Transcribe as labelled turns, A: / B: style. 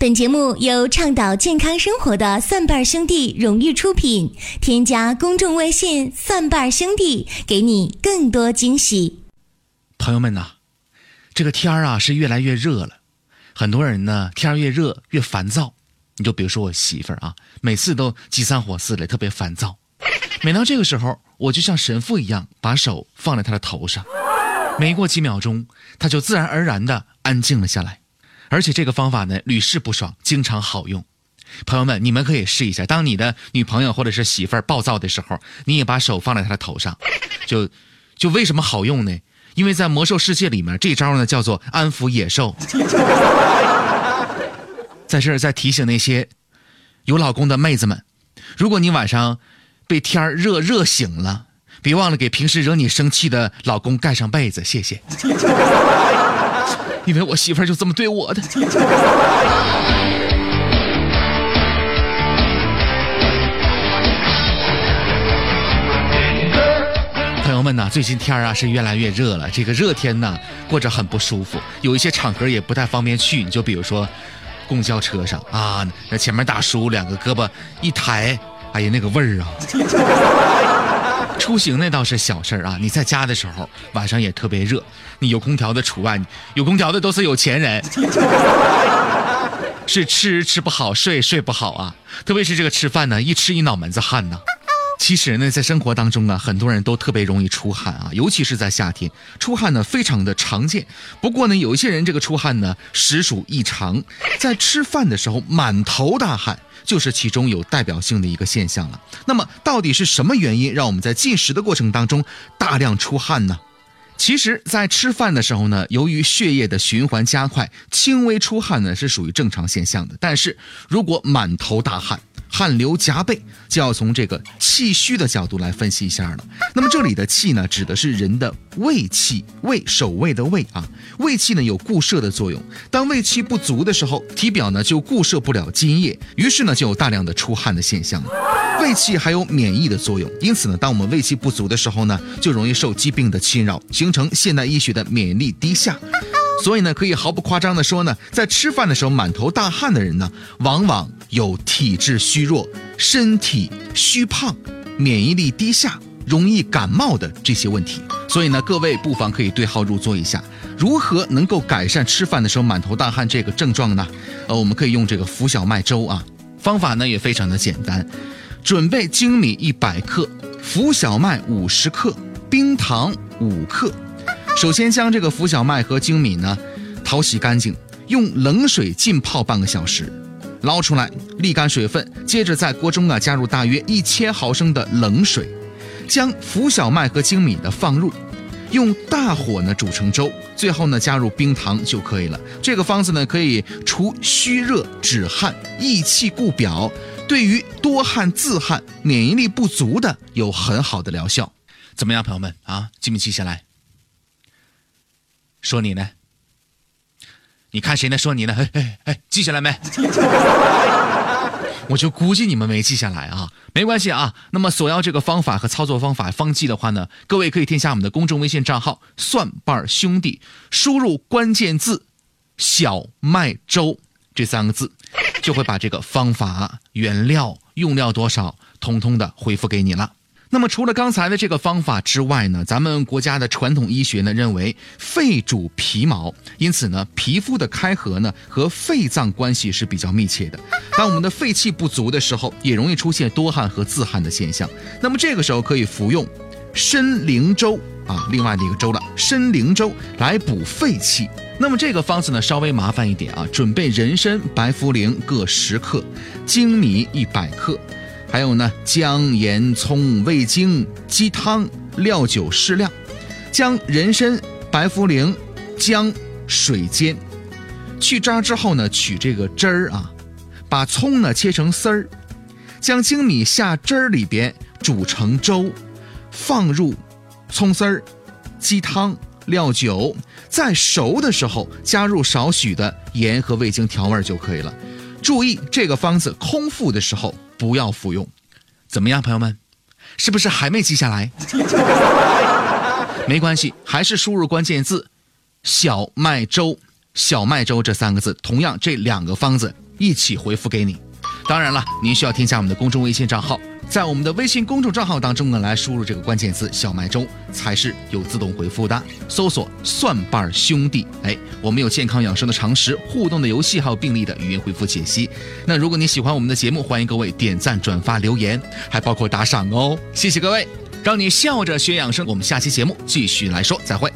A: 本节目由倡导健康生活的蒜瓣兄弟荣誉出品。添加公众微信“蒜瓣兄弟”，给你更多惊喜。
B: 朋友们呐，这个天儿啊是越来越热了，很多人呢天儿越热越烦躁。你就比如说我媳妇儿啊，每次都急三火四的，特别烦躁。每到这个时候，我就像神父一样，把手放在她的头上，没过几秒钟，她就自然而然的安静了下来。而且这个方法呢屡试不爽，经常好用。朋友们，你们可以试一下。当你的女朋友或者是媳妇儿暴躁的时候，你也把手放在她的头上，就就为什么好用呢？因为在魔兽世界里面，这招呢叫做安抚野兽。在这儿再提醒那些有老公的妹子们，如果你晚上被天儿热热醒了，别忘了给平时惹你生气的老公盖上被子，谢谢。因为我媳妇儿就这么对我的。朋友们呐，最近天儿啊是越来越热了，这个热天呢过着很不舒服，有一些场合也不太方便去。你就比如说公交车上啊，那前面大叔两个胳膊一抬，哎呀那个味儿啊。出行那倒是小事儿啊，你在家的时候晚上也特别热，你有空调的除外，有空调的都是有钱人，是吃吃不好，睡睡不好啊，特别是这个吃饭呢，一吃一脑门子汗呢。其实呢，在生活当中啊，很多人都特别容易出汗啊，尤其是在夏天，出汗呢非常的常见。不过呢，有一些人这个出汗呢实属异常，在吃饭的时候满头大汗，就是其中有代表性的一个现象了。那么，到底是什么原因让我们在进食的过程当中大量出汗呢？其实，在吃饭的时候呢，由于血液的循环加快，轻微出汗呢是属于正常现象的。但是如果满头大汗，汗流浃背，就要从这个气虚的角度来分析一下了。那么这里的气呢，指的是人的胃气，胃守卫的胃啊。胃气呢有固摄的作用，当胃气不足的时候，体表呢就固摄不了津液，于是呢就有大量的出汗的现象。胃气还有免疫的作用，因此呢，当我们胃气不足的时候呢，就容易受疾病的侵扰，形成现代医学的免疫力低下。所以呢，可以毫不夸张地说呢，在吃饭的时候满头大汗的人呢，往往有体质虚弱、身体虚胖、免疫力低下、容易感冒的这些问题。所以呢，各位不妨可以对号入座一下，如何能够改善吃饭的时候满头大汗这个症状呢？呃，我们可以用这个浮小麦粥啊，方法呢也非常的简单，准备精米一百克，浮小麦五十克，冰糖五克。首先将这个浮小麦和精米呢淘洗干净，用冷水浸泡半个小时，捞出来沥干水分。接着在锅中啊加入大约一千毫升的冷水，将浮小麦和精米的放入，用大火呢煮成粥。最后呢加入冰糖就可以了。这个方子呢可以除虚热止汗、益气固表，对于多汗自汗、免疫力不足的有很好的疗效。怎么样，朋友们啊，记没记下来？说你呢？你看谁呢？说你呢？哎哎哎，记下来没？我就估计你们没记下来啊，没关系啊。那么索要这个方法和操作方法方记的话呢，各位可以添加我们的公众微信账号“蒜瓣兄弟”，输入关键字“小麦粥”这三个字，就会把这个方法、原料、用料多少，通通的回复给你了。那么除了刚才的这个方法之外呢，咱们国家的传统医学呢认为肺主皮毛，因此呢皮肤的开合呢和肺脏关系是比较密切的。当我们的肺气不足的时候，也容易出现多汗和自汗的现象。那么这个时候可以服用参苓粥啊，另外的一个粥了，参苓粥来补肺气。那么这个方子呢稍微麻烦一点啊，准备人参、白茯苓各十克，粳米一百克。还有呢，姜、盐、葱、味精、鸡汤、料酒适量，将人参、白茯苓、姜水煎，去渣之后呢，取这个汁儿啊，把葱呢切成丝儿，将粳米下汁儿里边煮成粥，放入葱丝儿、鸡汤、料酒，在熟的时候加入少许的盐和味精调味就可以了。注意，这个方子空腹的时候。不要服用，怎么样，朋友们，是不是还没记下来？没关系，还是输入关键字“小麦粥”“小麦粥”这三个字。同样，这两个方子一起回复给你。当然了，您需要添加我们的公众微信账号，在我们的微信公众账号当中呢，来输入这个关键词“小麦粥”，才是有自动回复的。搜索“蒜瓣兄弟”，哎，我们有健康养生的常识、互动的游戏，还有病例的语音回复解析。那如果你喜欢我们的节目，欢迎各位点赞、转发、留言，还包括打赏哦。谢谢各位，让你笑着学养生。我们下期节目继续来说，再会。